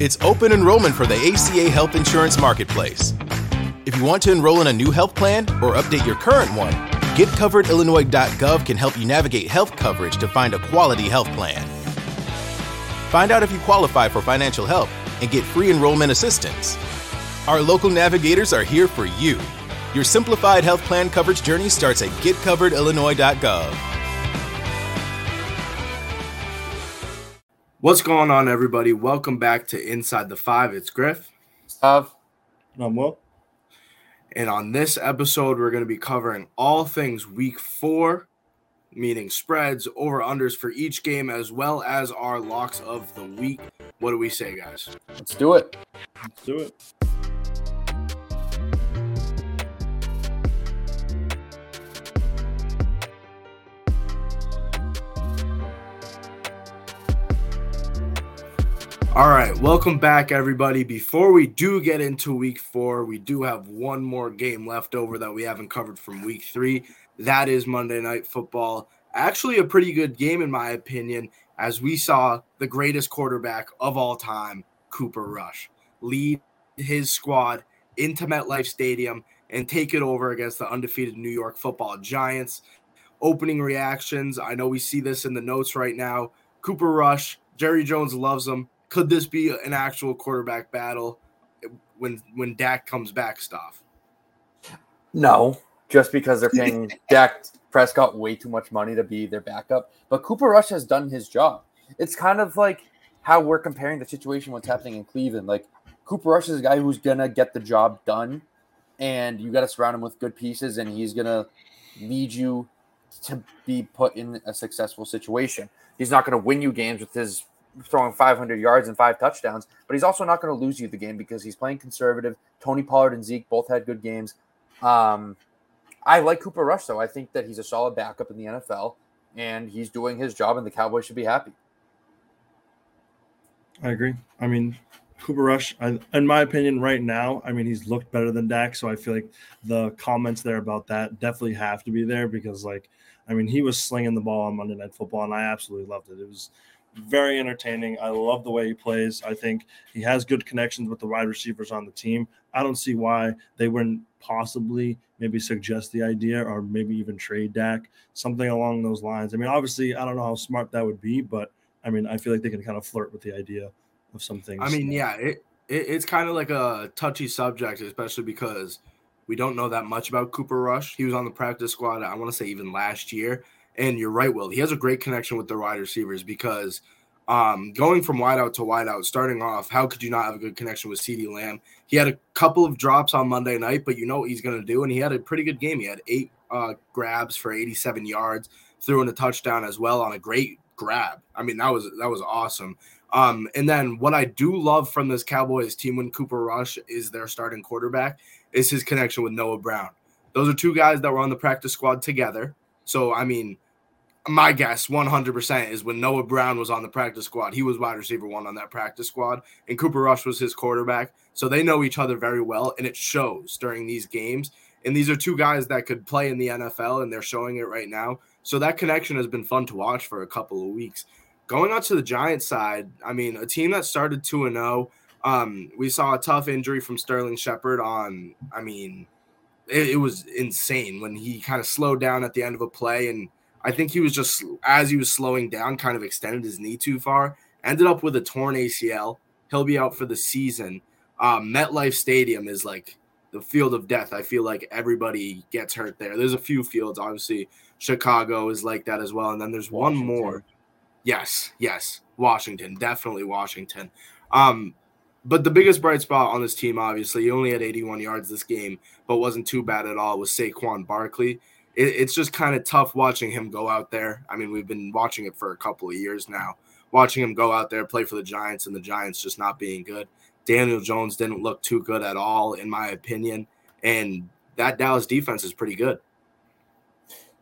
It's open enrollment for the ACA Health Insurance Marketplace. If you want to enroll in a new health plan or update your current one, getcoveredillinois.gov can help you navigate health coverage to find a quality health plan. Find out if you qualify for financial help and get free enrollment assistance. Our local navigators are here for you. Your simplified health plan coverage journey starts at getcoveredillinois.gov. What's going on, everybody? Welcome back to Inside the Five. It's Griff. Stav. I'm Will. And on this episode, we're going to be covering all things week four, meaning spreads, over unders for each game, as well as our locks of the week. What do we say, guys? Let's do it. Let's do it. All right, welcome back, everybody. Before we do get into week four, we do have one more game left over that we haven't covered from week three. That is Monday Night Football. Actually, a pretty good game, in my opinion, as we saw the greatest quarterback of all time, Cooper Rush, lead his squad into MetLife Stadium and take it over against the undefeated New York football Giants. Opening reactions. I know we see this in the notes right now. Cooper Rush, Jerry Jones loves him could this be an actual quarterback battle when when Dak comes back, Stav? No, just because they're paying Dak Prescott way too much money to be their backup. But Cooper Rush has done his job. It's kind of like how we're comparing the situation what's happening in Cleveland. Like Cooper Rush is a guy who's gonna get the job done, and you got to surround him with good pieces, and he's gonna lead you to be put in a successful situation. He's not to win you games with his throwing 500 yards and five touchdowns, but he's also not going to lose you the game because he's playing conservative. Tony Pollard and Zeke both had good games. Um, I like Cooper Rush, though. I think that he's a solid backup in the NFL, and he's doing his job, and the Cowboys should be happy. I agree. I mean, Cooper Rush, I, in my opinion, right now, I mean, he's looked better than Dak. So I feel like the comments there about that definitely have to be there because, like, I mean, he was slinging the ball on Monday Night Football, and I absolutely loved it. It was very entertaining. I love the way he plays. I think he has good connections with the wide receivers on the team. I don't see why they wouldn't possibly maybe suggest the idea or maybe even trade Dak, something along those lines. I mean, obviously, I don't know how smart that would be, but I mean, I feel like they can kind of flirt with the idea of some things. I mean, yeah, it, it it's kind of like a touchy subject, especially because we don't know that much about Cooper Rush. He was on the practice squad, I want to say, even last year. And you're right, Will. He has a great connection with the wide receivers because um, going from wideout to wideout, starting off, how could you not have a good connection with CeeDee Lamb? He had a couple of drops on Monday night, but you know what he's going to do. And he had a pretty good game. He had eight uh, grabs for 87 yards, threw in a touchdown as well on a great grab. I mean, that was that was awesome. Um, and then what I do love from this Cowboys team when Cooper Rush is their starting quarterback is his connection with Noah Brown. Those are two guys that were on the practice squad together. So I mean, my guess 100% is when Noah Brown was on the practice squad, he was wide receiver one on that practice squad, and Cooper Rush was his quarterback. So they know each other very well, and it shows during these games. And these are two guys that could play in the NFL, and they're showing it right now. So that connection has been fun to watch for a couple of weeks. Going on to the Giants side, I mean, a team that started 2 and 0. Um, we saw a tough injury from Sterling Shepard on, I mean, it, it was insane when he kind of slowed down at the end of a play and I think he was just as he was slowing down, kind of extended his knee too far. Ended up with a torn ACL. He'll be out for the season. Um, MetLife Stadium is like the field of death. I feel like everybody gets hurt there. There's a few fields, obviously. Chicago is like that as well, and then there's Washington. one more. Yes, yes, Washington, definitely Washington. Um, but the biggest bright spot on this team, obviously, he only had 81 yards this game, but wasn't too bad at all. Was Saquon Barkley it, it's just kind of tough watching him go out there. I mean, we've been watching it for a couple of years now. watching him go out there play for the Giants and the Giants just not being good. Daniel Jones didn't look too good at all, in my opinion. And that Dallas defense is pretty good.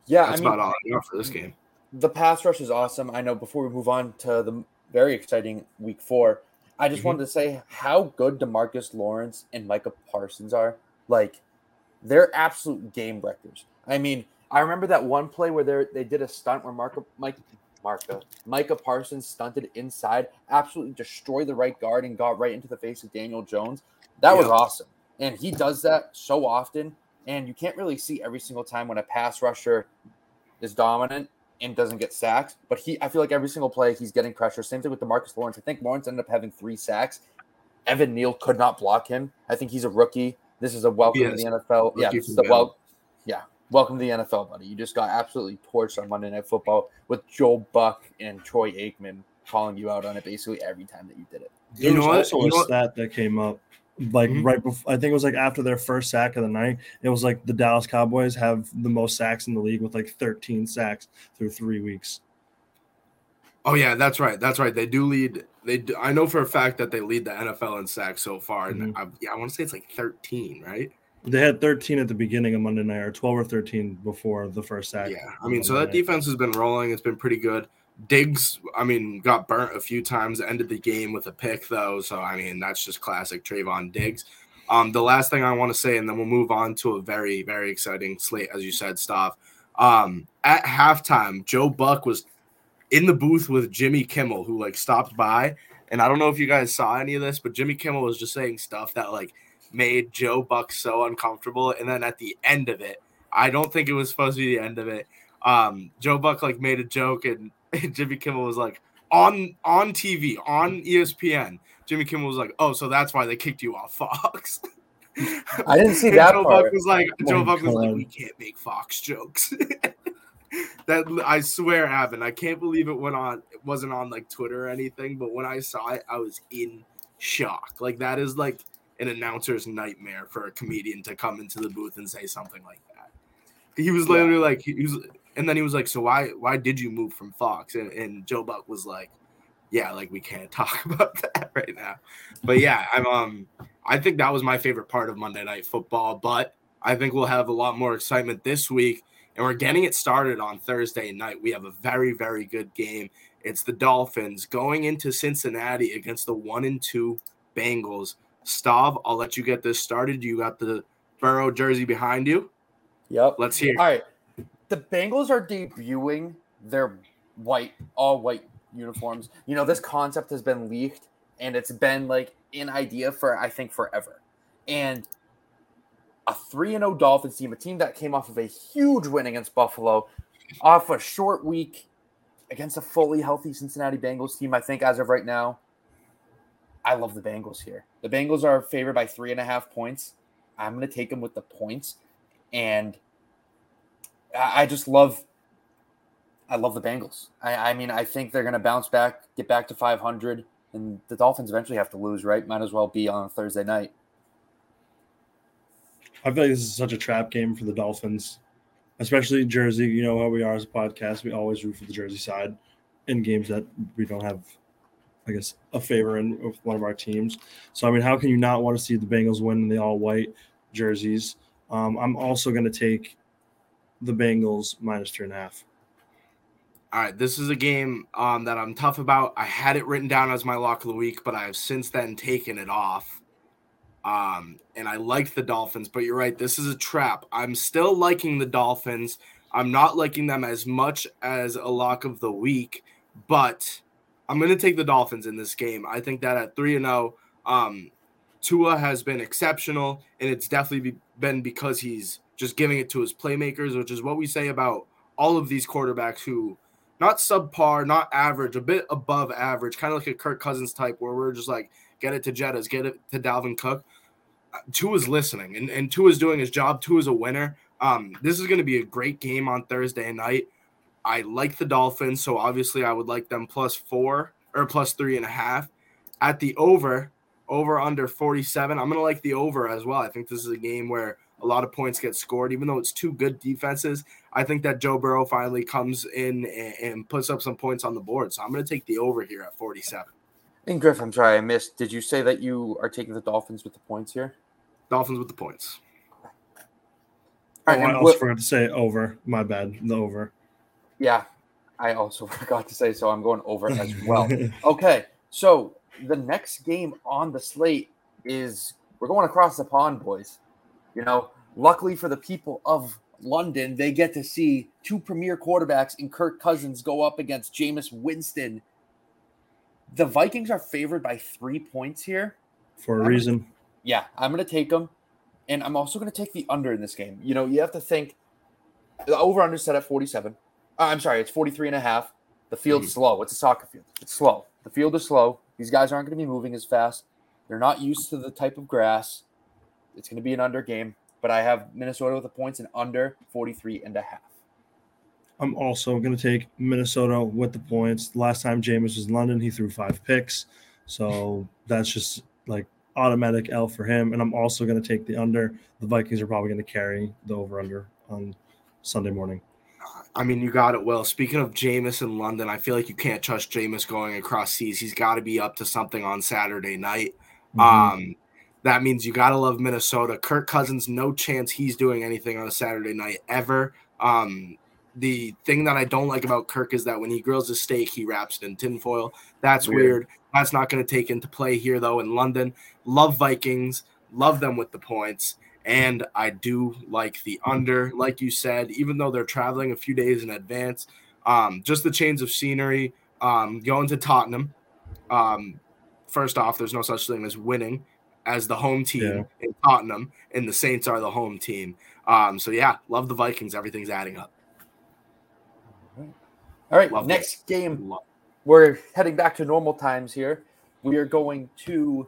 Yeah, That's I mean, about all I got for this game. the pass rush is awesome. I know before we move on to the very exciting week four, I just Mhm. wanted to say how good Demarcus Lawrence and Micah Parsons are. Like, they're absolute game wreckers. I mean, I remember that one play where they they did a stunt where Marca, Mike, Marca, Micah Parsons stunted inside, absolutely destroyed the right guard and got right into the face of Daniel Jones. That was awesome. And he does that so often. And you can't really see every single time when a pass rusher is dominant and doesn't get sacks. But he, I feel like every single play he's getting pressure. Same thing with Demarcus Lawrence. I think Lawrence ended up having three sacks. Evan Neal could not block him. I think he's a rookie. This is a welcome Yes. to the NFL. yeah, this is the well. Yeah, welcome to the NFL, buddy. You just got absolutely torched on Monday Night Football with Joe Buck and Troy Aikman calling you out on it basically every time that you did it. There You know was what? also You a know what? stat that came up like Mhm. right before I think it was like after their first sack of the night. It was like the Dallas Cowboys have the most sacks in the league with like 13 sacks through three weeks. Oh yeah, that's right. That's right. They do lead. They do, I know for a fact that they lead the NFL in sacks so far, and Mhm. I, yeah, I want to say it's like thirteen, right? They had 13 at the beginning of Monday night, or 12 or 13 before the first sack. Yeah, I mean, so that night. defense has been rolling. It's been pretty good. Diggs, I mean, got burnt a few times. Ended the game with a pick though, so I mean, that's just classic Trevon Diggs. Um, the last thing I want to say, and then we'll move on to a very, very exciting slate, as you said, Stav. Um, at halftime, Joe Buck was in the booth with Jimmy Kimmel, who like stopped by, and I don't know if you guys saw any of this, but Jimmy Kimmel was just saying stuff that like made Joe Buck so uncomfortable. And then at the end of it, I don't think it was supposed to be the end of it. Um, Joe Buck like made a joke, and, and Jimmy Kimmel was like on on TV on ESPN. Jimmy Kimmel was like, "Oh, so that's why they kicked you off Fox." I didn't see that Joe part. Buck was like, Oh Joe Buck was like, "We can't make Fox jokes." that I swear happened. I can't believe it went on. It wasn't on like Twitter or anything, but when I saw it, I was in shock. Like that is like an announcer's nightmare for a comedian to come into the booth and say something like that. He was literally like, he was, and then he was like, "So why why did you move from Fox?" And, and Joe Buck was like, "Yeah, like we can't talk about that right now." But yeah, I'm um, I think that was my favorite part of Monday Night Football. But I think we'll have a lot more excitement this week, and we're getting it started on Thursday night. We have a very very good game. It's the Dolphins going into Cincinnati against the one and two Bengals. Stav, I'll let you get this started. You got the Burrow jersey behind you. Yep. Let's hear. All right. The Bengals are debuting their white, all white uniforms. You know, this concept has been leaked and it's been like an idea for, I think, forever. And a 3 0 Dolphins team, a team that came off of a huge win against Buffalo, off a short week against a fully healthy Cincinnati Bengals team, I think, as of right now. I love the Bengals here. The Bengals are favored by three and a half points. I'm going to take them with the points and I just love I love the Bengals. I, I mean, I think they're going to bounce back, get back to 500, and the Dolphins eventually have to lose, right? Might as well be on Thursday night. I feel like this is such a trap game for the Dolphins, especially Jersey. You know how we are as a podcast. We always root for the Jersey side in games that we don't have, I guess, a favor in with one of our teams. So, I mean, how can you not want to see the Bengals win in the all white jerseys? Um, I'm also going to take the Bengals minus two and a half. All right, this is a game um, that I'm tough about. I had it written down as my lock of the week, but I have since then taken it off. Um, and I liked the Dolphins, but you're right. This is a trap. I'm still liking the Dolphins. I'm not liking them as much as a lock of the week, but I'm going to take the Dolphins in this game. I think that at 3 and 0, um, Tua has been exceptional, and it's definitely be- been because he's just giving it to his playmakers, which is what we say about all of these quarterbacks who not subpar, not average, a bit above average, kind of like a Kirk Cousins type, where we're just like, get it to Jettas, get it to Dalvin Cook. Tua's listening, and, and Tua's doing his job. Tua's a winner. Um, this is going to be a great game on Thursday night. I like the Dolphins, so obviously I would like them plus four or plus three and a half. At the over, over under 47, I'm going to like the over as well. I think this is a game where a lot of points get scored, even though it's two good defenses. I think that Joe Burrow finally comes in and, and puts up some points on the board. So I'm going to take the over here at 47. And Griff, I'm sorry I missed. Did you say that you are taking the Dolphins with the points here? Dolphins with the points. Oh, All right, I and also what- forgot to say over. My bad. The over. Yeah, I also forgot to say so. I'm going over as well. Okay, so the next game on the slate is we're going across the pond, boys. You know, luckily for the people of London, they get to see two premier quarterbacks in Kirk Cousins go up against Jameis Winston. The Vikings are favored by three points here. For a reason. Yeah, I'm going to take them. And I'm also going to take the under in this game. You know, you have to think the over under set at 47. Uh, I'm sorry, it's 43 and a half. The field's slow. It's a soccer field. It's slow. The field is slow. These guys aren't going to be moving as fast. They're not used to the type of grass. It's going to be an under game, but I have Minnesota with the points and under 43 and a half. I'm also going to take Minnesota with the points. Last time Jameis was in London, he threw five picks. So that's just like automatic L for him. And I'm also going to take the under. The Vikings are probably going to carry the over under on Sunday morning. I mean, you got it, Will. Speaking of Jameis in London, I feel like you can't trust Jameis going across seas. He's got to be up to something on Saturday night. Mhm. Um, that means you got to love Minnesota. Kirk Cousins, no chance he's doing anything on a Saturday night ever. Um, the thing that I don't like about Kirk is that when he grills a steak, he wraps it in tinfoil. That's weird. Weird. That's not going to take into play here, though, in London. Love Vikings, love them with the points. And I do like the under, like you said, even though they're traveling a few days in advance. Um, just the change of scenery, um, going to Tottenham. Um, first off, there's no such thing as winning as the home team Yeah. in Tottenham, and the Saints are the home team. Um, so yeah, love the Vikings. Everything's adding up. All right, Love next game Love- we're heading back to normal times here. We are going to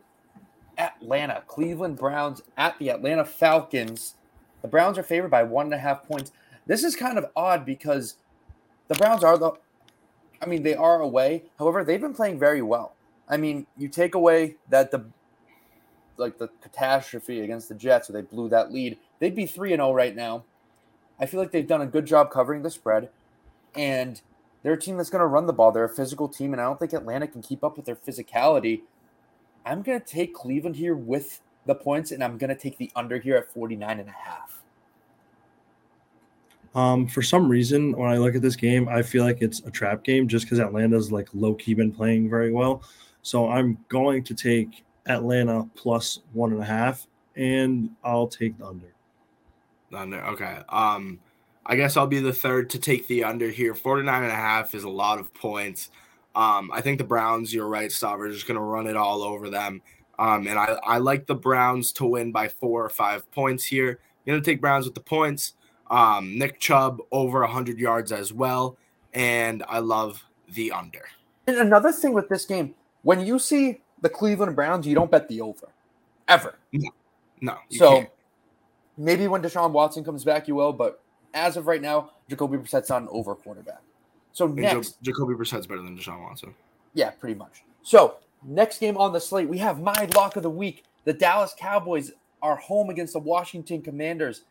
Atlanta, Cleveland Browns at the Atlanta Falcons. The Browns are favored by one and a half points. This is kind of odd because the Browns are the, I mean, they are away. However, they've been playing very well. I mean, you take away that the, like the catastrophe against the Jets, where they blew that lead, they'd be three and zero right now. I feel like they've done a good job covering the spread, and they're a team that's going to run the ball. They're a physical team, and I don't think Atlanta can keep up with their physicality. I'm going to take Cleveland here with the points, and I'm going to take the under here at 49 and a half. Um, for some reason, when I look at this game, I feel like it's a trap game just because Atlanta's like low key been playing very well. So I'm going to take Atlanta plus one and a half, and I'll take the under. Under. Okay. Um, I guess I'll be the third to take the under here. 49 and a half is a lot of points. Um, I think the Browns, you're right, Stav, are just going to run it all over them. Um, and I, I like the Browns to win by four or five points here. I'm going to take Browns with the points. Um, Nick Chubb over 100 yards as well. And I love the under. And another thing with this game, when you see the Cleveland Browns, you don't bet the over, ever. No. you So can't. maybe when Deshaun Watson comes back, you will. But as of right now, Jacoby Brissett's an over quarterback. So next, Jo- Jacoby Brissett's better than Deshaun Watson. Yeah, pretty much. So, next game on the slate, we have my lock of the week. The Dallas Cowboys are home against the Washington Commanders.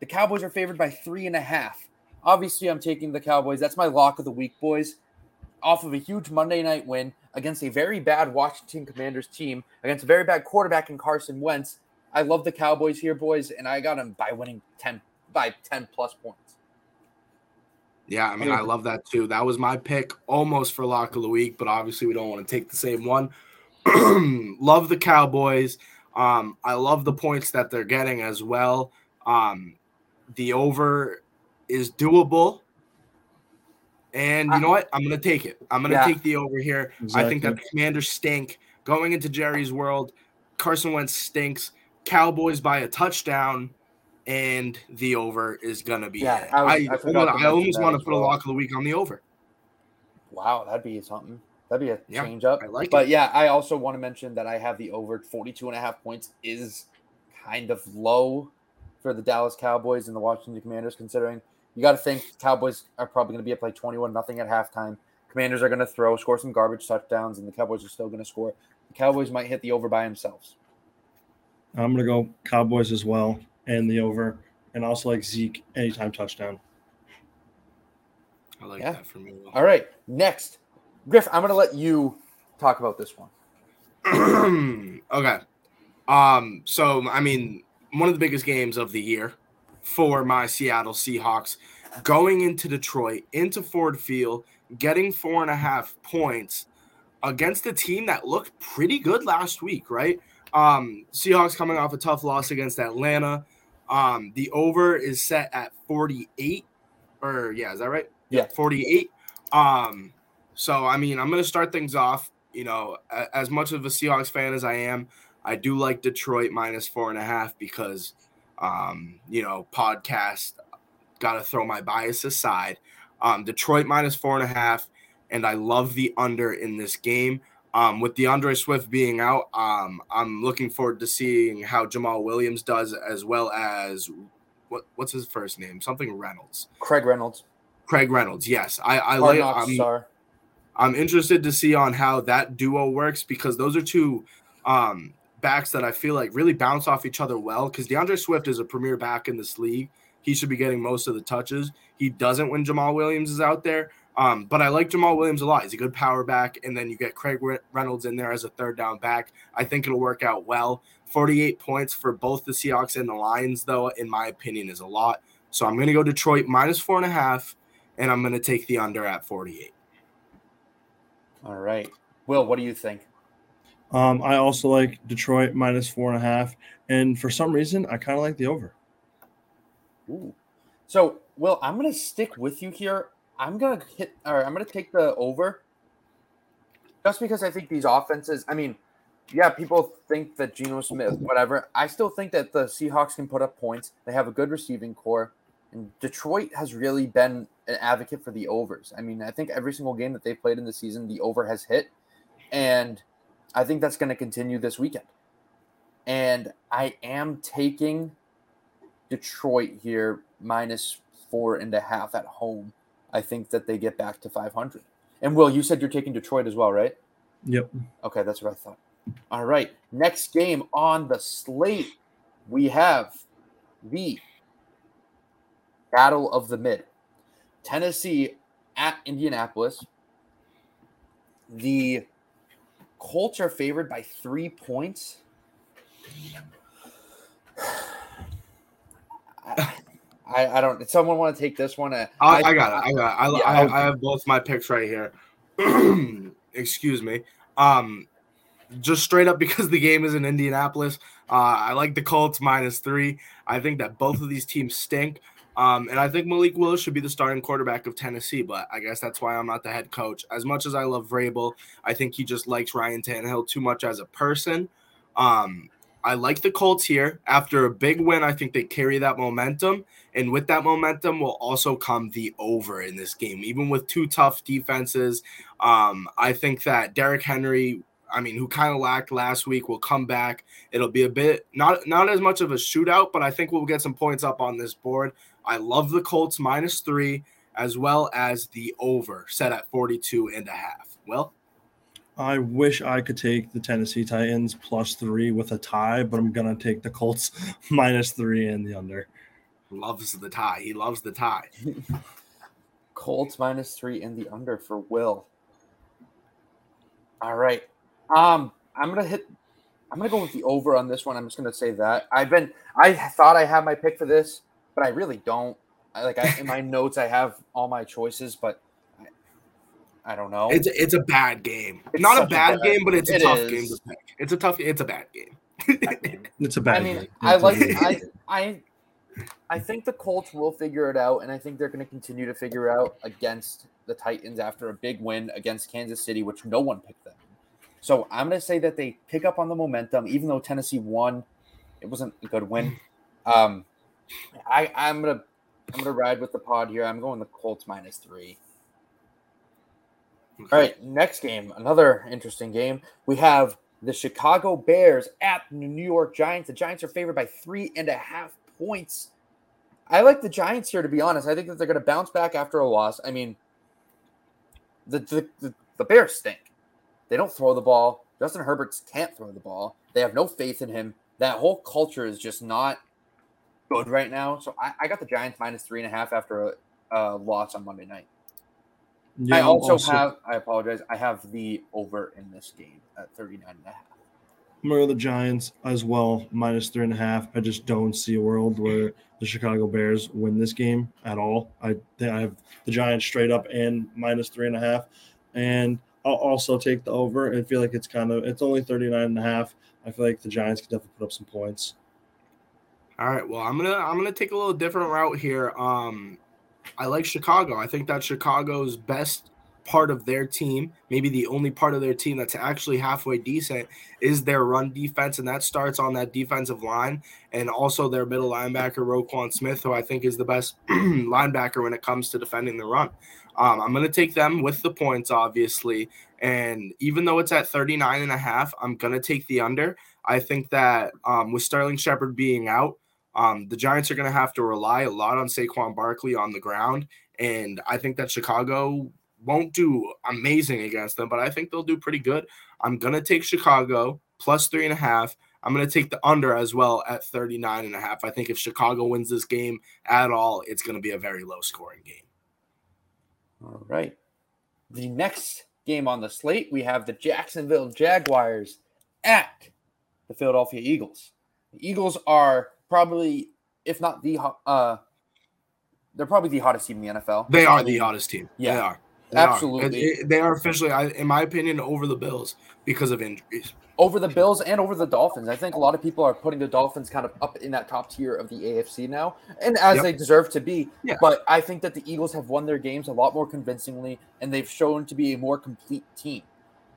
The Cowboys are favored by three and a half. Obviously, I'm taking the Cowboys. That's my lock of the week, boys. Off of a huge Monday night win against a very bad Washington Commanders team, against a very bad quarterback in Carson Wentz. I love the Cowboys here, boys, and I got them by winning 10 by 10 plus points. Yeah, I mean, I love that too. That was my pick almost for lock of the week, but obviously we don't want to take the same one. love the Cowboys. Um, I love the points that they're getting as well. Um, the over is doable. And you know what? I'm going to take it. I'm going to Yeah. take the over here. I think that Exactly. the Commanders stink. Going into Jerry's world, Carson Wentz stinks. Cowboys by a touchdown, and the over is going to be Yeah, it. I was- I, I forgot to I almost want to put a well. lock of the week on the over. Wow, that'd be something. That'd be a Yeah, change up. I like but it. yeah, I also want to mention that I have the over 42 and a half points is kind of low for the Dallas Cowboys and the Washington Commanders, considering you got to think Cowboys are probably going to be up like 21 nothing at halftime. Commanders are going to throw, score some garbage touchdowns, and the Cowboys are still going to score. The Cowboys might hit the over by themselves. I'm gonna go Cowboys as well. And the over, and also like Zeke anytime touchdown. I like Yeah. that for me. All right, next, Griff. I'm gonna let you talk about this one. okay. Um, so I mean, one of the biggest games of the year for my Seattle Seahawks, going into Detroit, into Ford Field, getting four and a half points against a team that looked pretty good last week, right? Um, Seahawks coming off a tough loss against Atlanta. Um, the over is set at 48, or yeah, is that right? Yeah. 48. Um, so I mean, I'm gonna start things off. You know, as much of a Seahawks fan as I am, I do like Detroit minus four and a half because, um, you know, podcast got to throw my bias aside. Um, Detroit minus four and a half, and I love the under in this game. Um, with D'Andre Swift being out, um, I'm looking forward to seeing how Jamaal Williams does, as well as what what's his first name? Something Reynolds. Craig Reynolds, Craig Reynolds. Yes, I I like. I'm, star. I'm interested to see on how that duo works because those are two um, backs that I feel like really bounce off each other well. Because D'Andre Swift is a premier back in this league. He should be getting most of the touches. He doesn't when Jamaal Williams is out there. Um, but I like Jamaal Williams a lot. He's a good power back. And then you get Craig Re- Reynolds in there as a third down back. I think it'll work out well. 48 points for both the Seahawks and the Lions, though, in my opinion, is a lot. So I'm going to go Detroit minus four and a half, and I'm going to take the under at 48. All right, Will. What do you think? Um, I also like Detroit minus four and a half, and for some reason, I kind of like the over. Ooh. So, Will, I'm gonna stick with you here. I'm gonna hit, or I'm gonna take the over, just because I think these offenses. I mean, yeah, people think that Geno Smith, whatever. I still think that the Seahawks can put up points. They have a good receiving corps, and Detroit has really been an advocate for the overs. I mean, I think every single game that they've played in the season, the over has hit, and I think that's going to continue this weekend. And I am taking Detroit here minus four and a half at home. I think that they get back to 500. And Will, you said you're taking Detroit as well, right? Yep. Okay, that's what I thought. All right. Next game on the slate, we have the Battle of the Mid. Tennessee at Indianapolis. The Colts are favored by three points. I, I, I don't. Did someone want to take this one? Uh, I, I got it. I got it. I, Yeah, I, okay. I have both my picks right here. Excuse me. Um, just straight up because the game is in Indianapolis. Uh, I like the Colts minus three. I think that both of these teams stink. Um, and I think Malik Willis should be the starting quarterback of Tennessee, but I guess that's why I'm not the head coach. As much as I love Vrabel, I think he just likes Ryan Tannehill too much as a person. Um, I like the Colts here. After a big win, I think they carry that momentum. And with that momentum will also come the over in this game. Even with two tough defenses, um, I think that Derrick Henry, I mean, who kind of lacked last week, will come back. It'll be a bit not not as much of a shootout, but I think we'll get some points up on this board. I love the Colts minus three, as well as the over set at 42 and a half. Well, I wish I could take the Tennessee Titans plus three with a tie, but I'm gonna take the Colts minus three and the under. loves the tie. He loves the tie. Colts minus three in the under for Will. All right. Um, I'm gonna hit. I'm gonna go with the over on this one. I'm just gonna say that I've been. I thought I had my pick for this, but I really don't. I, like I, in my notes, I have all my choices, but I, I don't know. It's it's a bad game. It's Not a such a bad bad- game, but it's a it tough is. game to pick. It's a tough. It's a bad game. It's a bad. I mean, game. I like. I. I I think the Colts will figure it out, and I think they're going to continue to figure out against the Titans after a big win against Kansas City, which no one picked them. So I'm going to say that they pick up on the momentum, even though Tennessee won. It wasn't a good win. Um, I I'm gonna I'm gonna ride with the pod here. I'm going the Colts minus three. All right, next game, another interesting game. We have the Chicago Bears at the New York Giants. The Giants are favored by three and a half points. I like the Giants here, to be honest. I think that they're going to bounce back after a loss. I mean, the, the, the, the Bears stink. They don't throw the ball. Justin Herbert can't throw the ball. They have no faith in him. That whole culture is just not good right now. So I, I got the Giants minus three and a half after a, a loss on Monday night. Yeah, I I'm also, have, I apologize, I have the over in this game at 39 and a half. I'm gonna go the Giants as well, minus three and a half. I just don't see a world where the Chicago Bears win this game at all. I think I have the Giants straight up and minus three and a half. And I'll also take the over. I feel like it's kind of it's only 39 and a half. I feel like the Giants can definitely put up some points. All right. Well, I'm gonna I'm gonna take a little different route here. Um, I like Chicago. I think that Chicago's best part of their team, maybe the only part of their team that's actually halfway decent, is their run defense, and that starts on that defensive line and also their middle linebacker Roquan Smith, who I think is the best linebacker when it comes to defending the run. Um, I'm going to take them with the points, obviously. And even though it's at 39 and a half, I'm going to take the under. I think that um, with Sterling Shepard being out, um, the Giants are going to have to rely a lot on Saquon Barkley on the ground. And I think that Chicago won't do amazing against them, but I think they'll do pretty good. I'm going to take Chicago plus three and a half. I'm going to take the under as well at 39 and a half. I think if Chicago wins this game at all, it's going to be a very low scoring game. All right. The next game on the slate, we have the Jacksonville Jaguars at the Philadelphia Eagles. The Eagles are probably, if not the, uh, they're probably the hottest team in the NFL. They are the hottest team. Yeah. They are. They Absolutely. Are. They are officially, I, in my opinion, over the Bills because of injuries. over the Bills and over the Dolphins. I think a lot of people are putting the Dolphins kind of up in that top tier of the AFC now, and as Yep. they deserve to be. Yeah. But I think that the Eagles have won their games a lot more convincingly, and they've shown to be a more complete team.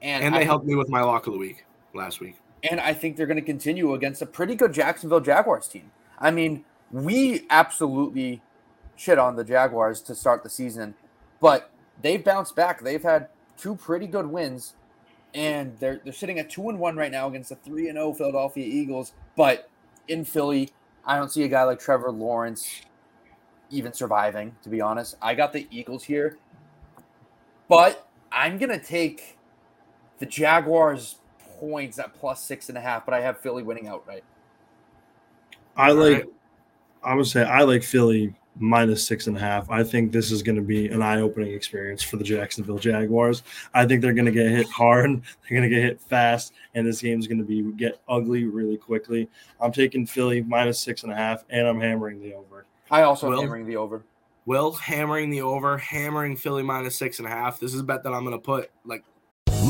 And, And I they think- helped me with my lock of the week last week. And I think they're going to continue against a pretty good Jacksonville Jaguars team. I mean, we absolutely shit on the Jaguars to start the season, but they've bounced back. They've had two pretty good wins, and they're they're sitting at two and one right now against the three and zero Philadelphia Eagles. But in Philly, I don't see a guy like Trevor Lawrence even surviving. To be honest, I got the Eagles here, but I'm gonna take the Jaguars points at plus six and a half, but I have Philly winning outright. I like. right. I would say I like Philly minus six and a half. I think this is going to be an eye-opening experience for the Jacksonville Jaguars. I think they're going to get hit hard. They're going to get hit fast, and this game's going to be get ugly really quickly. I'm taking Philly minus six and a half, and I'm hammering the over. I also am Will? hammering the over. Will hammering the over, hammering Philly minus six and a half. This is a bet that I'm going to put like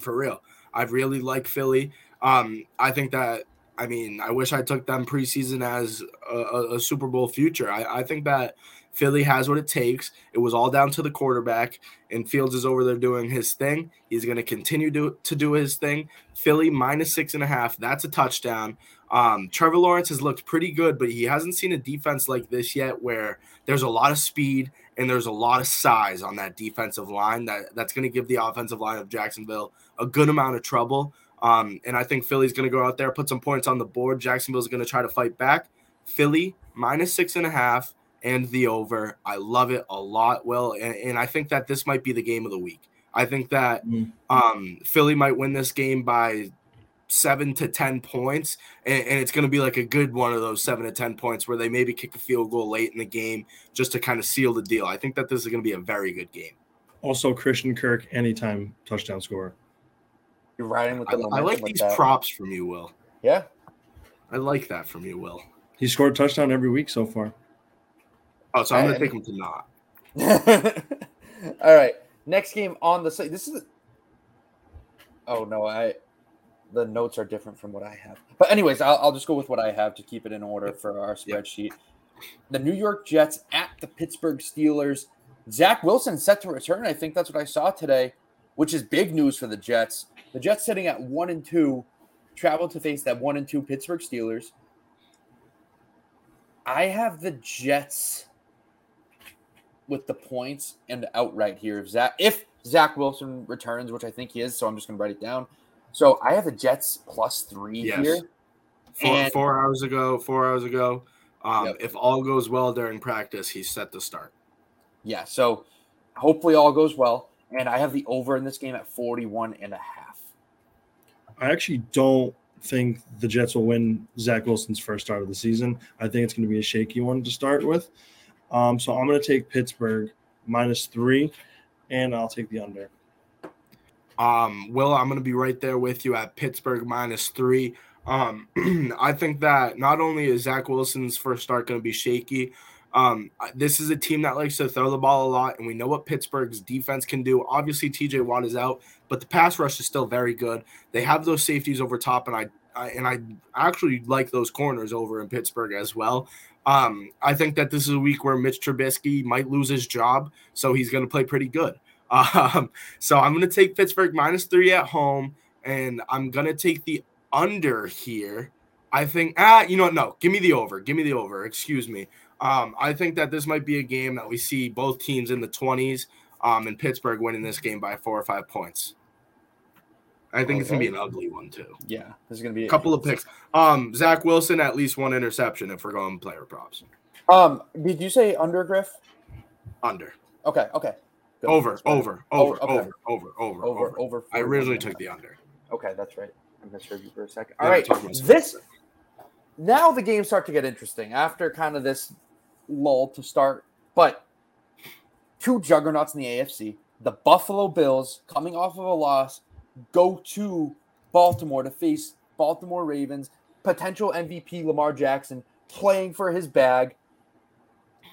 For real. I really like Philly. Um, I think that I mean I wish I took them preseason as a, a, Super Bowl future. I, I think that Philly has what it takes. It was all down to the quarterback, and Fields is over there doing his thing. He's going to continue to, to do his thing. Philly minus six and a half. That's a touchdown. Um, Trevor Lawrence has looked pretty good, but he hasn't seen a defense like this yet where there's a lot of speed and there's a lot of size on that defensive line that, that's going to give the offensive line of Jacksonville a good amount of trouble. Um, and I think Philly's going to go out there, put some points on the board. Jacksonville's going to try to fight back. Philly minus six and a half and the over. I love it a lot. Well, and, and I think that this might be the game of the week. I think that Mm. um, Philly might win this game by seven to 10 points. And, and it's going to be like a good one of those seven to 10 points where they maybe kick a field goal late in the game just to kind of seal the deal. I think that this is going to be a very good game. Also, Christian Kirk, anytime touchdown scorer. You're riding with I, the I momentum like with these that. props from you, Will. Yeah. I like that from you, Will. He scored a touchdown every week so far. Oh, so I'm going to take him to not. All right. Next game on the slate. This is. Oh no, I. The notes are different from what I have. But anyways, I'll, I'll just go with what I have to keep it in order for our spreadsheet. The New York Jets at the Pittsburgh Steelers. Zach Wilson set to return. I think that's what I saw today, which is big news for the Jets. The Jets sitting at one and two, travel to face that one and two Pittsburgh Steelers. I have the Jets with the points and outright here. If Zach, if Zach Wilson returns, which I think he is, so I'm just going to write it down. So I have the Jets plus three Yes. here. Four, And- four hours ago, four hours ago. Um, Yep. If all goes well during practice, he's set to start. Yeah, so hopefully all goes well. And I have the over in this game at 41 and a half. I actually don't think the Jets will win Zach Wilson's first start of the season. I think it's going to be a shaky one to start with. Um, so I'm going to take Pittsburgh minus three, and I'll take the under. Um, Will, I'm going to be right there with you at Pittsburgh minus three. Um, I think that not only is Zach Wilson's first start going to be shaky, um, this is a team that likes to throw the ball a lot, and we know what Pittsburgh's defense can do. Obviously, TJ Watt is out, but the pass rush is still very good. They have those safeties over top, and I, I and I actually like those corners over in Pittsburgh as well. Um, I think that this is a week where Mitch Trubisky might lose his job, so he's going to play pretty good. Um, so I'm going to take Pittsburgh minus three at home, and I'm going to take the under here. I think, ah, you know what? No, give me the over. Give me the over. Excuse me. Um, I think that this might be a game that we see both teams in the 20s, um, and Pittsburgh winning this game by four or five points. I think it's gonna be an ugly one too. Yeah, this is going to be A couple of picks. Um, Zach Wilson at least one interception if we're going player props. Um, did you say under Griff? Under. Okay, okay. Good. Over, over, Oh, over, over, over, over, Over, over. over. I originally took the under. Okay, that's right. I misheard you for a second. All right, this now the games start to get interesting after kind of this lull to start. But two juggernauts in the AFC, the Buffalo Bills, coming off of a loss, go to Baltimore to face Baltimore Ravens, potential MVP Lamar Jackson playing for his bag.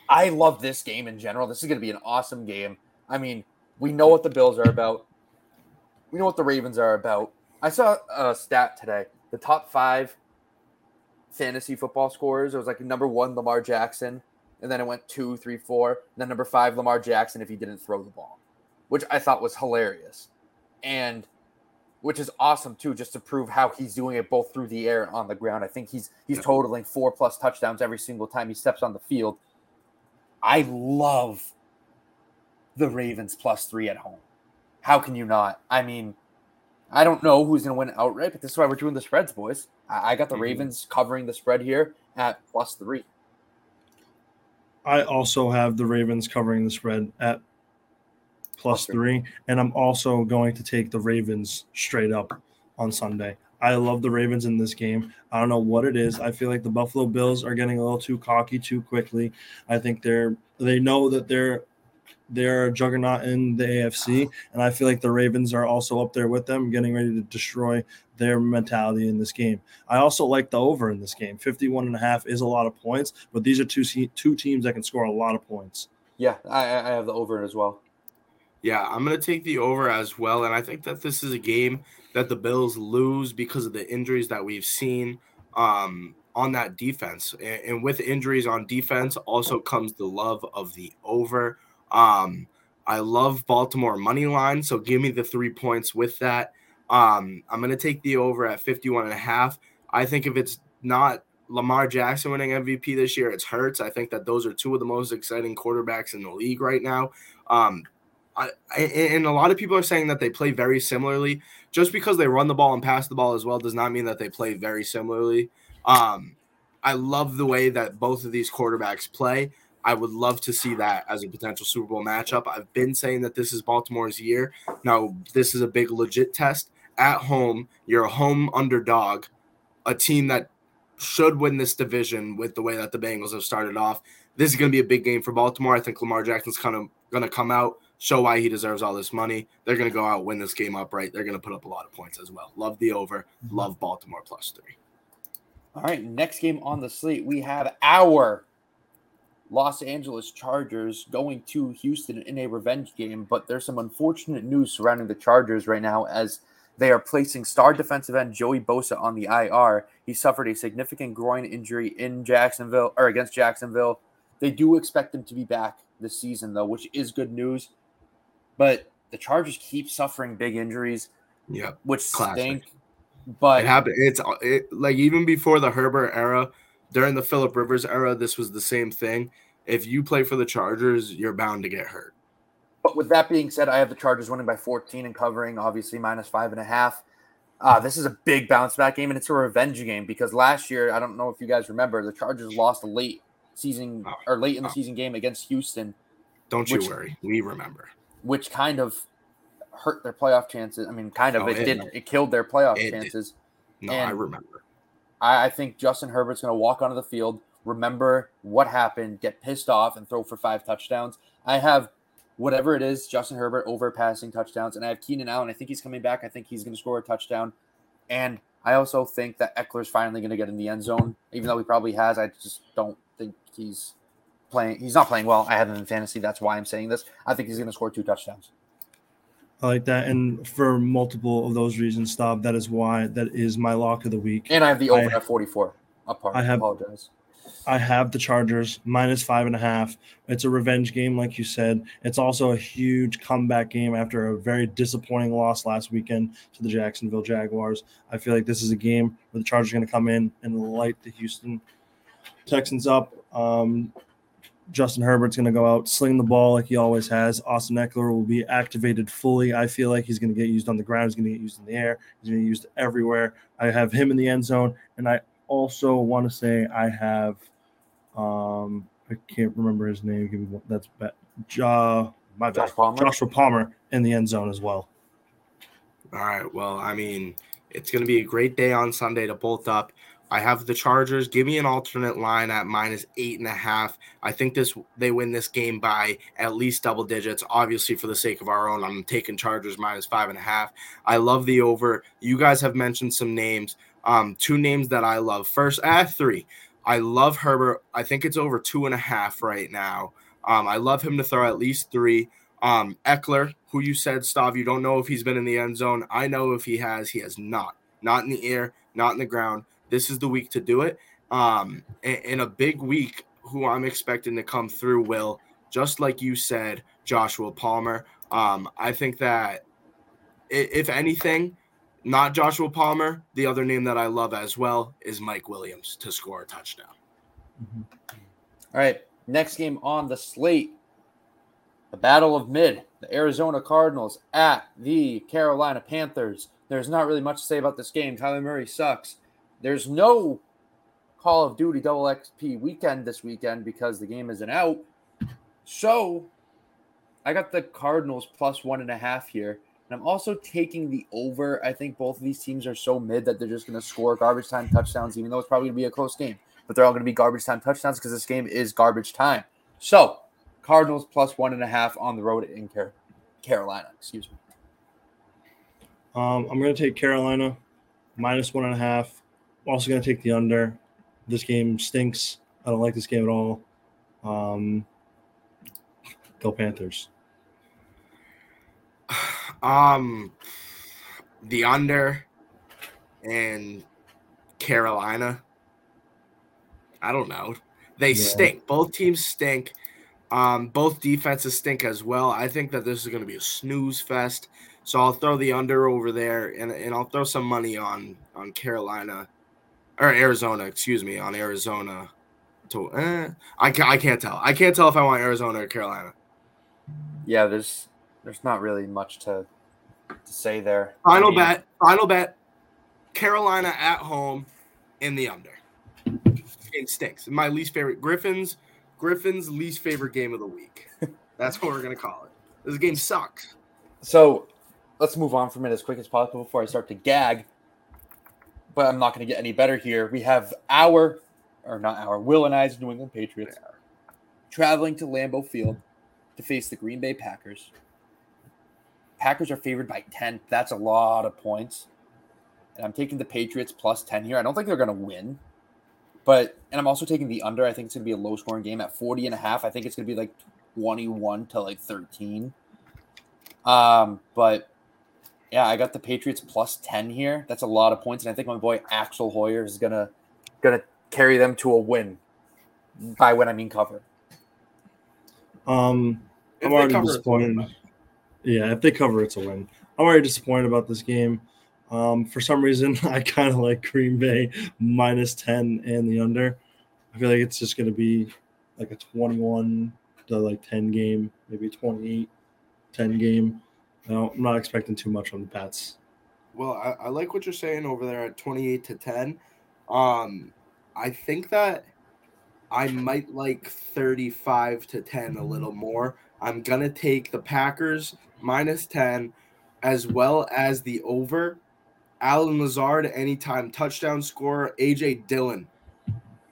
I love this game in general. This is going to be an awesome game. I mean, we know what the Bills are about. We know what the Ravens are about. I saw a stat today. The top five fantasy football scorers. It was like number one, Lamar Jackson, and then it went two, three, four. And then number five, Lamar Jackson, if he didn't throw the ball, which I thought was hilarious, and which is awesome too, just to prove how he's doing it both through the air and on the ground. I think he's he's totaling four plus touchdowns every single time he steps on the field. I love the Ravens plus three at home. How can you not? I mean, I don't know who's going to win outright, but this is why we're doing the spreads, boys. I, I got the Mhm. Ravens covering the spread here at plus three. I also have the Ravens covering the spread at plus Plus three. three, and I'm also going to take the Ravens straight up on Sunday. I love the Ravens in this game. I don't know what it is. I feel like the Buffalo Bills are getting a little too cocky too quickly. I think they're they know that they're they're a juggernaut in the AFC, and I feel like the Ravens are also up there with them, getting ready to destroy their mentality in this game. I also like the over in this game. 51 and a half is a lot of points, but these are two two teams that can score a lot of points. Yeah, I, I I have the over as well. Yeah, I'm going to take the over as well. And I think that this is a game that the Bills lose because of the injuries that we've seen um, on that defense. And, and with injuries on defense also comes the love of the over. Um, I love Baltimore money line. So give me the three points with that. Um, I'm going to take the over at 51 and a half. I think if it's not Lamar Jackson winning MVP this year, it's Hurts. I think that those are two of the most exciting quarterbacks in the league right now. Um, I, I- and a lot of people are saying that they play very similarly. Just because they run the ball and pass the ball as well does not mean that they play very similarly. Um, I love the way that both of these quarterbacks play. I would love to see that as a potential Super Bowl matchup. I've been saying that this is Baltimore's year. Now, this is a big legit test. At home, you're a home underdog, a team that should win this division with the way that the Bengals have started off. This is going to be a big game for Baltimore. I think Lamar Jackson's kind of going to come out, show why he deserves all this money. They're going to go out, win this game upright. They're going to put up a lot of points as well. Love the over. Love Baltimore plus three. All right, next game on the slate, we have our Los Angeles Chargers going to Houston in a revenge game, but there's some unfortunate news surrounding the Chargers right now as they are placing star defensive end Joey Bosa on the IR. He suffered a significant groin injury in Jacksonville or against Jacksonville. They do expect him to be back this season though, which is good news. But the Chargers keep suffering big injuries, Yep. which Classic. stink. But It happened. It's it, like even before the Herbert era, during the Philip Rivers era, this was the same thing. If you play for the Chargers, you're bound to get hurt. But with that being said, I have the Chargers winning by 14 and covering, obviously minus five and a half. Uh, this is a big bounce back game, and it's a revenge game because last year, I don't know if you guys remember, the Chargers lost a late season Oh, or late in the oh. season game against Houston, Don't you Which- worry. We remember. which kind of hurt their playoff chances. I mean, kind of Oh, it it- did. It killed their playoff it chances. No, I remember. I, I think Justin Herbert's going to walk onto the field, remember what happened, get pissed off, and throw for five touchdowns. I have whatever it is, Justin Herbert over passing touchdowns, and I have Keenan Allen. I think he's coming back. I think he's going to score a touchdown, and I also think that Ekeler's finally going to get in the end zone, even though he probably has. I just don't think he's playing. He's not playing well. I have him in fantasy. That's why I'm saying this. I think he's going to score two touchdowns. I like that, and for multiple of those reasons, stop. That is why that is my lock of the week. And I have the over I- at 44. Apart. I I have- apologize. I have the Chargers minus five and a half. It's a revenge game, like you said. It's also a huge comeback game after a very disappointing loss last weekend to the Jacksonville Jaguars. I feel like this is a game where the Chargers are going to come in and light the Houston Texans up. Um, Justin Herbert's going to go out, sling the ball like he always has. Austin Ekeler will be activated fully. I feel like he's going to get used on the ground. He's going to get used in the air. He's going to get used everywhere. I have him in the end zone, and I also want to say I have um I can't remember his name. Give me one. That's bad. Ja, my bad. Josh Palmer? Joshua Palmer in the end zone as well. All right. Well, I mean, it's going to be a great day on Sunday to bolt up. I have the Chargers. Give me an alternate line at minus eight and a half. I think this they win this game by at least double digits. Obviously, for the sake of our own, I'm taking Chargers minus five and a half. I love the over. You guys have mentioned some names. Um, two names that I love. First, ah, three. I love Herbert. I think it's over two and a half right now. Um, I love him to throw at least three. Um, Ekeler, who you said, Stav, you don't know if he's been in the end zone. I know if he has, he has not. Not in the air, not in the ground. This is the week to do it. Um, in, a big week, who I'm expecting to come through will, just like you said, Joshua Palmer. Um, I think that if anything, not Joshua Palmer, the other name that I love as well is Mike Williams to score a touchdown. All right, next game on the slate, the Battle of Mid, the Arizona Cardinals at the Carolina Panthers. There's not really much to say about this game. Kyler Murray sucks. There's no Call of Duty Double XP weekend this weekend because the game isn't out. So I got the Cardinals plus one and a half here. And I'm also taking the over. I think both of these teams are so mid that they're just going to score garbage time touchdowns, even though it's probably going to be a close game. But they're all going to be garbage time touchdowns because this game is garbage time. So Cardinals plus one and a half on the road in Car- Carolina. Excuse me. Um, I'm going to take Carolina minus one and a half. Also going to take the under. This game stinks. I don't like this game at all. Um, go Panthers. Um, the under and Carolina. I don't know. They Yeah. stink. Both teams stink. Um, both defenses stink as well. I think that this is going to be a snooze fest. So I'll throw the under over there, and, and I'll throw some money on on Carolina or Arizona. Excuse me, on Arizona. To eh, I can't I can't tell. I can't tell if I want Arizona or Carolina. Yeah, there's there's not really much to to say there. Final I mean, bet. Final bet. Carolina at home in the under. It stinks. My least favorite. Griffins. Griffins' least favorite game of the week. That's what we're gonna call it. This game sucks. So let's move on from it as quick as possible before I start to gag. But I'm not going to get any better here. We have our, or not our, Will and I's New England Patriots traveling to Lambeau Field to face the Green Bay Packers. Packers are favored by 10. That's a lot of points. And I'm taking the Patriots plus 10 here. I don't think they're going to win. But, and I'm also taking the under. I think it's going to be a low scoring game at 40 and a half. I think it's going to be like 21 to like 13. Um, but yeah, I got the Patriots plus 10 here. That's a lot of points. And I think my boy Axel Hoyer is gonna gonna carry them to a win. By win I mean cover. Um, I'm already cover, disappointed. Yeah, if they cover, it's a win. I'm already disappointed about this game. Um, for some reason, I kind of like Green Bay minus 10 and the under. I feel like it's just going to be like a 21 to like 10 game, maybe 28, 10 game. No, I'm not expecting too much from the Pats. Well, I, I like what you're saying over there at 28 to 10. Um, I think that I might like 35 to 10 a little more. I'm going to take the Packers minus 10 as well as the over. Allen Lazard, anytime touchdown score. AJ Dillon,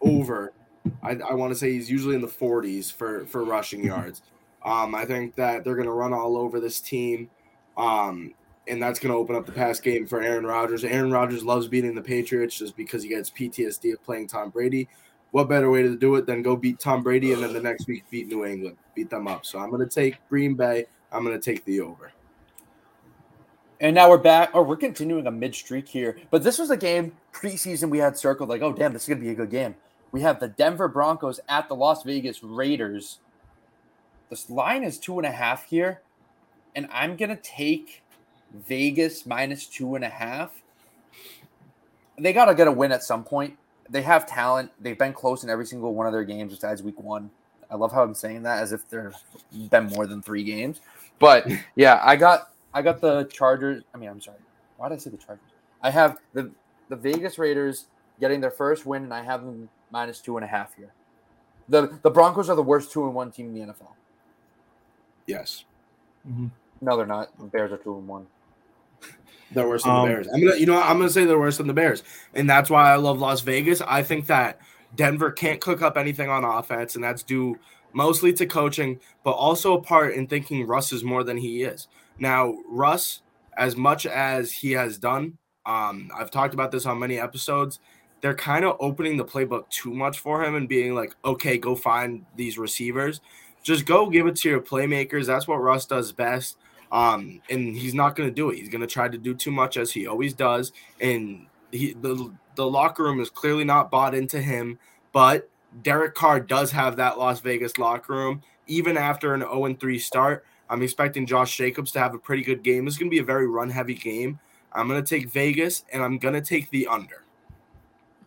over. I, I want to say he's usually in the 40s for, for rushing yards. Um, I think that they're going to run all over this team. Um, and that's going to open up the pass game for Aaron Rodgers. Aaron Rodgers loves beating the Patriots just because he gets PTSD of playing Tom Brady. What better way to do it than go beat Tom Brady and then the next week beat New England, beat them up? So I'm going to take Green Bay. I'm going to take the over. And now we're back, or we're continuing a mid streak here. But this was a game preseason we had circled like, oh, damn, this is going to be a good game. We have the Denver Broncos at the Las Vegas Raiders. This line is two and a half here. And I'm going to take Vegas minus two and a half. They got to get a win at some point. They have talent. They've been close in every single one of their games besides week one. I love how I'm saying that as if there have been more than three games. But yeah, I got I got the Chargers. I mean, I'm sorry. Why did I say the Chargers? I have the the Vegas Raiders getting their first win, and I have them minus two and a half here. The the Broncos are the worst two and one team in the NFL. Yes. Mm-hmm. No, they're not. The Bears are two and one. They're worse than Um, the Bears. I'm gonna, you know, what? I'm gonna say they're worse than the Bears, and that's why I love Las Vegas. I think that Denver can't cook up anything on offense, and that's due mostly to coaching, but also a part in thinking Russ is more than he is. Now, Russ, as much as he has done, um, I've talked about this on many episodes. They're kind of opening the playbook too much for him and being like, okay, go find these receivers. Just go give it to your playmakers. That's what Russ does best. Um, and he's not going to do it. He's going to try to do too much as he always does. And he the the locker room is clearly not bought into him. But Derek Carr does have that Las Vegas locker room. Even after an 0 3 start, I'm expecting Josh Jacobs to have a pretty good game. It's going to be a very run heavy game. I'm going to take Vegas and I'm going to take the under.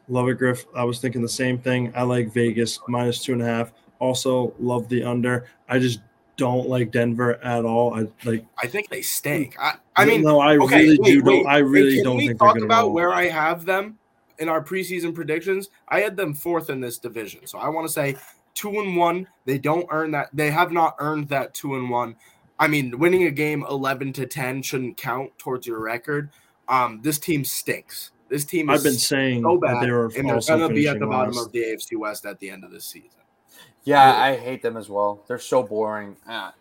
Love it, Griff. I was thinking the same thing. I like Vegas minus two and a half. Also, love the under. I just don't like Denver at all. I like. I think they stink. I, I mean, no, I okay, really wait, do. wait. Don't, I really can don't we think they're talk to about roll. where I have them in our preseason predictions. I had them fourth in this division, so I want to say two and one. They don't earn that. They have not earned that two and one. I mean, winning a game eleven to ten shouldn't count towards your record. Um, this team stinks. This team is I've been saying so bad, and they're going to be at the bottom last. of the AFC West at the end of this season. Yeah, I hate them as well. They're so boring. Ah,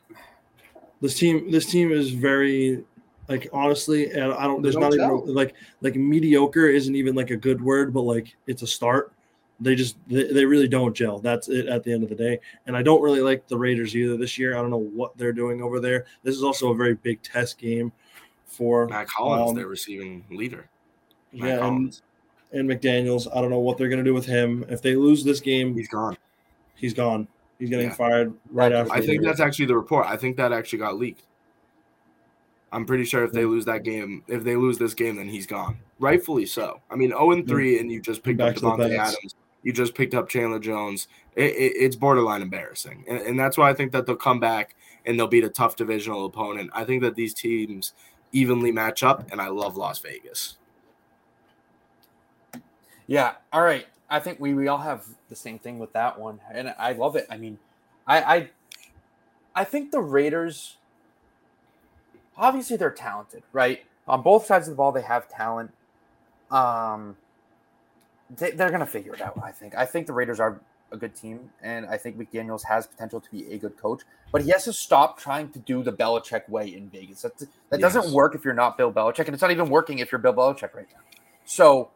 This team, this team is very, like honestly, and I don't. There's They not don't even like like mediocre isn't even like a good word, but like it's a start. They just they, they really don't gel. That's it at the end of the day. And I don't really like the Raiders either this year. I don't know what they're doing over there. This is also a very big test game for Mack Hollins, um, their receiving leader. Matt yeah, and, and McDaniels. I don't know what they're gonna do with him. If they lose this game, he's gone. He's gone. He's getting Yeah. fired right after. I think that's actually the report. I think that actually got leaked. I'm pretty sure if they lose that game, if they lose this game, then he's gone. Rightfully so. I mean, 0 and 3, and you just picked Back up the Davante Adams. You just picked up Chandler Jones. It, it, it's borderline embarrassing. And, and that's why I think that they'll come back and they'll beat a tough divisional opponent. I think that these teams evenly match up, and I love Las Vegas. Yeah. All right. I think we, we all have the same thing with that one, and I love it. I mean, I I, I think the Raiders. Obviously, they're talented, right? On both sides of the ball, they have talent. Um, they, they're gonna figure it out. I think. I think the Raiders are a good team, and I think McDaniels has potential to be a good coach. But he has to stop trying to do the Belichick way in Vegas. That that Yes. doesn't work if you're not Bill Belichick, and it's not even working if you're Bill Belichick right now. So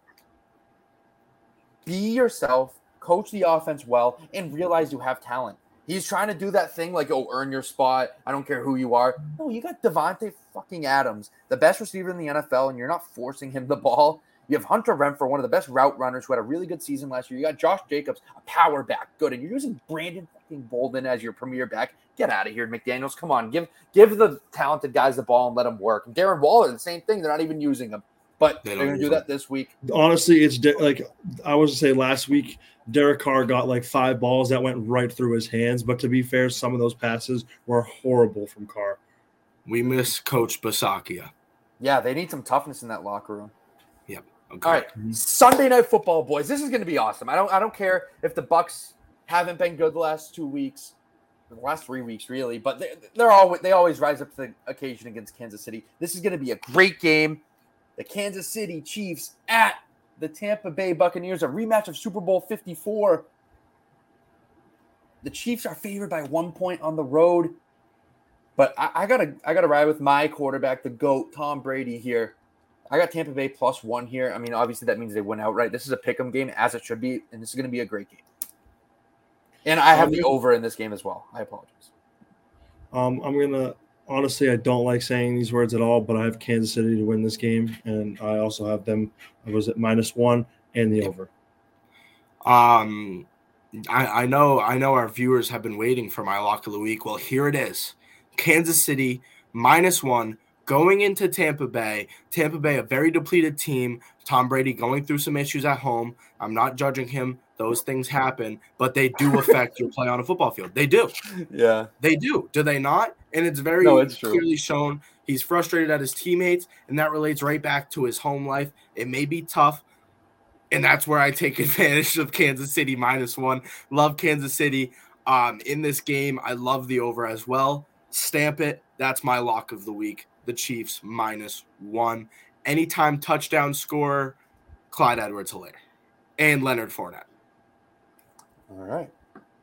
be yourself, coach the offense well, and realize you have talent. He's trying to do that thing like, oh, earn your spot. I don't care who you are. No, you got Davante fucking Adams, the best receiver in the NFL, and you're not forcing him the ball. You have Hunter Renfrow, one of the best route runners who had a really good season last year. You got Josh Jacobs, a power back, good, and you're using Brandon fucking Bolden as your premier back. Get out of here, McDaniels. Come on, give give the talented guys the ball and let them work. And Darren Waller, the same thing. They're not even using him. But They they are going to do that this week. Honestly, it's de- like I was to say last week, Derek Carr got like five balls that went right through his hands. But to be fair, some of those passes were horrible from Carr. We miss Coach Bisaccia. Yeah, they need some toughness in that locker room. Yep. Okay. All right, Sunday night football, boys. This is going to be awesome. I don't, I don't care if the Bucks haven't been good the last two weeks, the last three weeks, really. But they, they're always, they always rise up to the occasion against Kansas City. This is going to be a great game. The Kansas City Chiefs at the Tampa Bay Buccaneers, a rematch of Super Bowl Fifty Four. The Chiefs are favored by one point on the road, but I, I gotta, I gotta ride with my quarterback, the goat, Tom Brady here. I got Tampa Bay plus one here. I mean, obviously that means they win outright. This is a pick 'em game as it should be, and this is going to be a great game. And I have the over in this game as well. I apologize. Um, I'm gonna honestly, I don't like saying these words at all, but I have Kansas City to win this game, and I also have them. I was it minus one and the over? Um, I, I know, I know our viewers have been waiting for my lock of the week. Well, here it is: Kansas City minus one going into Tampa Bay. Tampa Bay, a very depleted team. Tom Brady going through some issues at home. I'm not judging him. Those things happen, but they do affect your play on a football field. They do. Yeah. They do. Do they not? And it's very No, it's true. clearly shown he's frustrated at his teammates, and that relates right back to his home life. It may be tough, and that's where I take advantage of Kansas City minus one. Love Kansas City. Um, in this game, I love the over as well. Stamp it. That's my lock of the week. The Chiefs minus one. Anytime touchdown scorer, Clyde Edwards Helaire and Leonard Fournette. All right.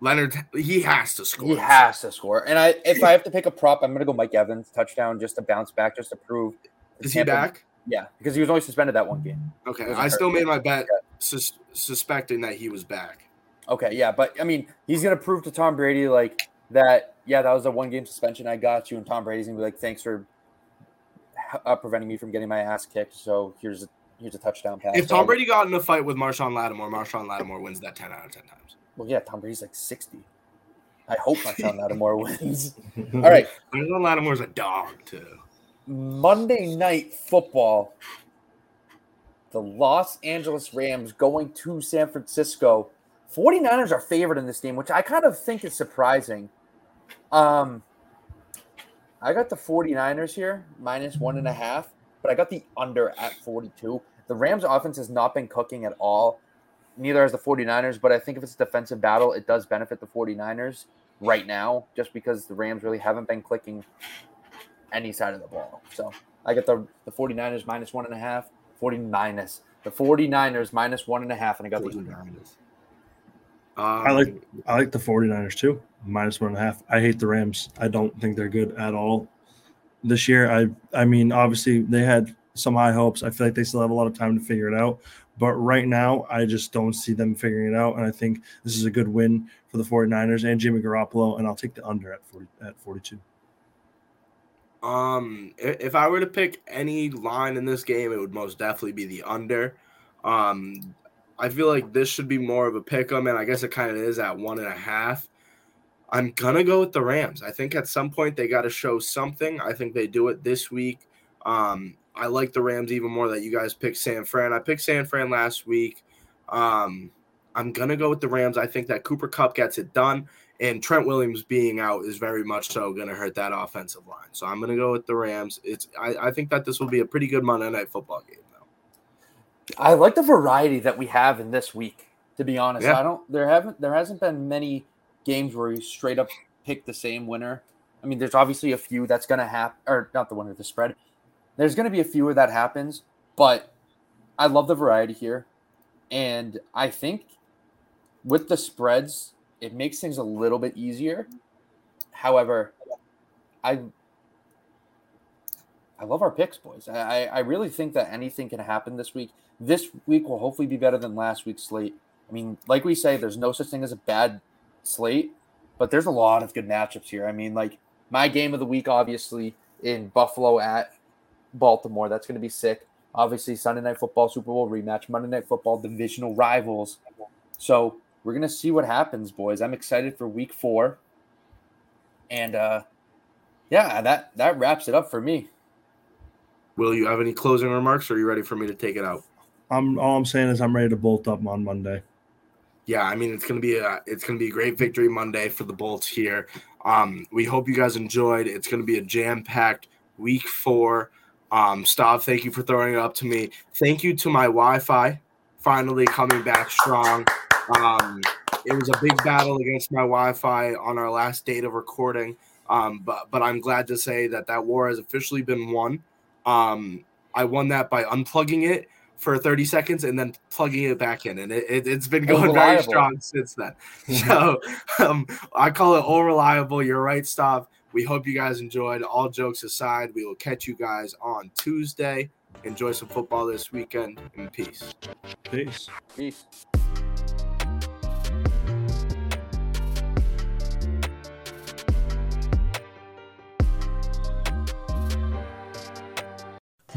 Leonard, he has to score. He has to score. And I, if I have to pick a prop, I'm going to go Mike Evans touchdown just to bounce back, just to prove. Is he back? Yeah, because he was only suspended that one game. Okay, I hurt. still made my bet sus- suspecting that he was back. Okay, yeah, but I mean, he's gonna prove to Tom Brady like that. Yeah, that was a one game suspension. I got you, and Tom Brady's gonna be like, "Thanks for uh, preventing me from getting my ass kicked." So here's a here's a touchdown pass. If Tom Brady got in a fight with Marshon Lattimore, Marshon Lattimore wins that 10 out of 10 times. Well, yeah, Tom Brady's like sixty. I hope Marshon Lattimore wins. All right, Marshon Lattimore's a dog, too. Monday Night Football. The Los Angeles Rams going to San Francisco. 49ers are favored in this game, which I kind of think is surprising. Um, I got the 49ers here, minus one and a half, but I got the under at 42. The Rams offense has not been cooking at all. Neither has the 49ers, but I think if it's a defensive battle, it does benefit the 49ers right now, just because the Rams really haven't been clicking any side of the ball. So I got the, the 49ers minus one and a half, 49ers. The 49ers minus one and a half, and I got the under. Um, I like I like the 49ers too, minus one and a half. I hate the Rams. I don't think they're good at all this year. I I mean, obviously they had some high hopes. I feel like they still have a lot of time to figure it out. But right now, I just don't see them figuring it out. And I think this is a good win for the 49ers and Jimmy Garoppolo. And I'll take the under at 40 at 42. Um, if I were to pick any line in this game, it would most definitely be the under. Um, I feel like this should be more of a pick 'em, and I guess it kind of is at one and a half. I'm gonna go with the Rams. I think at some point they got to show something. I think they do it this week. Um, I like the Rams even more that you guys picked San Fran. I picked San Fran last week. Um, I'm gonna go with the Rams. I think that Cooper Kupp gets it done, and Trent Williams being out is very much so gonna hurt that offensive line. So I'm gonna go with the Rams. It's I, I think that this will be a pretty good Monday night football game though. I like the variety that we have in this week. To be honest, Yeah. I don't. There haven't. There hasn't been many games where you straight up pick the same winner. I mean, there's obviously a few that's gonna happen, or not the winner, the spread. There's gonna be a few where that happens, but I love the variety here, and I think with the spreads, it makes things a little bit easier. However, I I love our picks, boys. I I really think that anything can happen this week. This week will hopefully be better than last week's slate. I mean, like we say, there's no such thing as a bad slate, but there's a lot of good matchups here. I mean, like my game of the week, obviously, in Buffalo at Baltimore. That's going to be sick. Obviously, Sunday Night Football Super Bowl rematch, Monday Night Football divisional rivals. So we're going to see what happens, boys. I'm excited for week four. And uh, yeah, that, that wraps it up for me. Will you have any closing remarks, or are you ready for me to take it out? I'm all I'm saying is I'm ready to bolt up on Monday. Yeah, I mean it's gonna be a it's gonna be a great victory Monday for the Bolts here. Um, we hope you guys enjoyed. It's gonna be a jam packed week four. Um, Stav, thank you for throwing it up to me. Thank you to my Wi-Fi finally coming back strong. Um, it was a big battle against my Wi-Fi on our last date of recording, um, but but I'm glad to say that that war has officially been won. Um, I won that by unplugging it for 30 seconds and then plugging it back in, and it, has it, been going very strong since then. so um, I call it all reliable. You're right, Stav. We hope you guys enjoyed. All jokes aside, we will catch you guys on Tuesday. Enjoy some football this weekend and peace. Peace. Peace.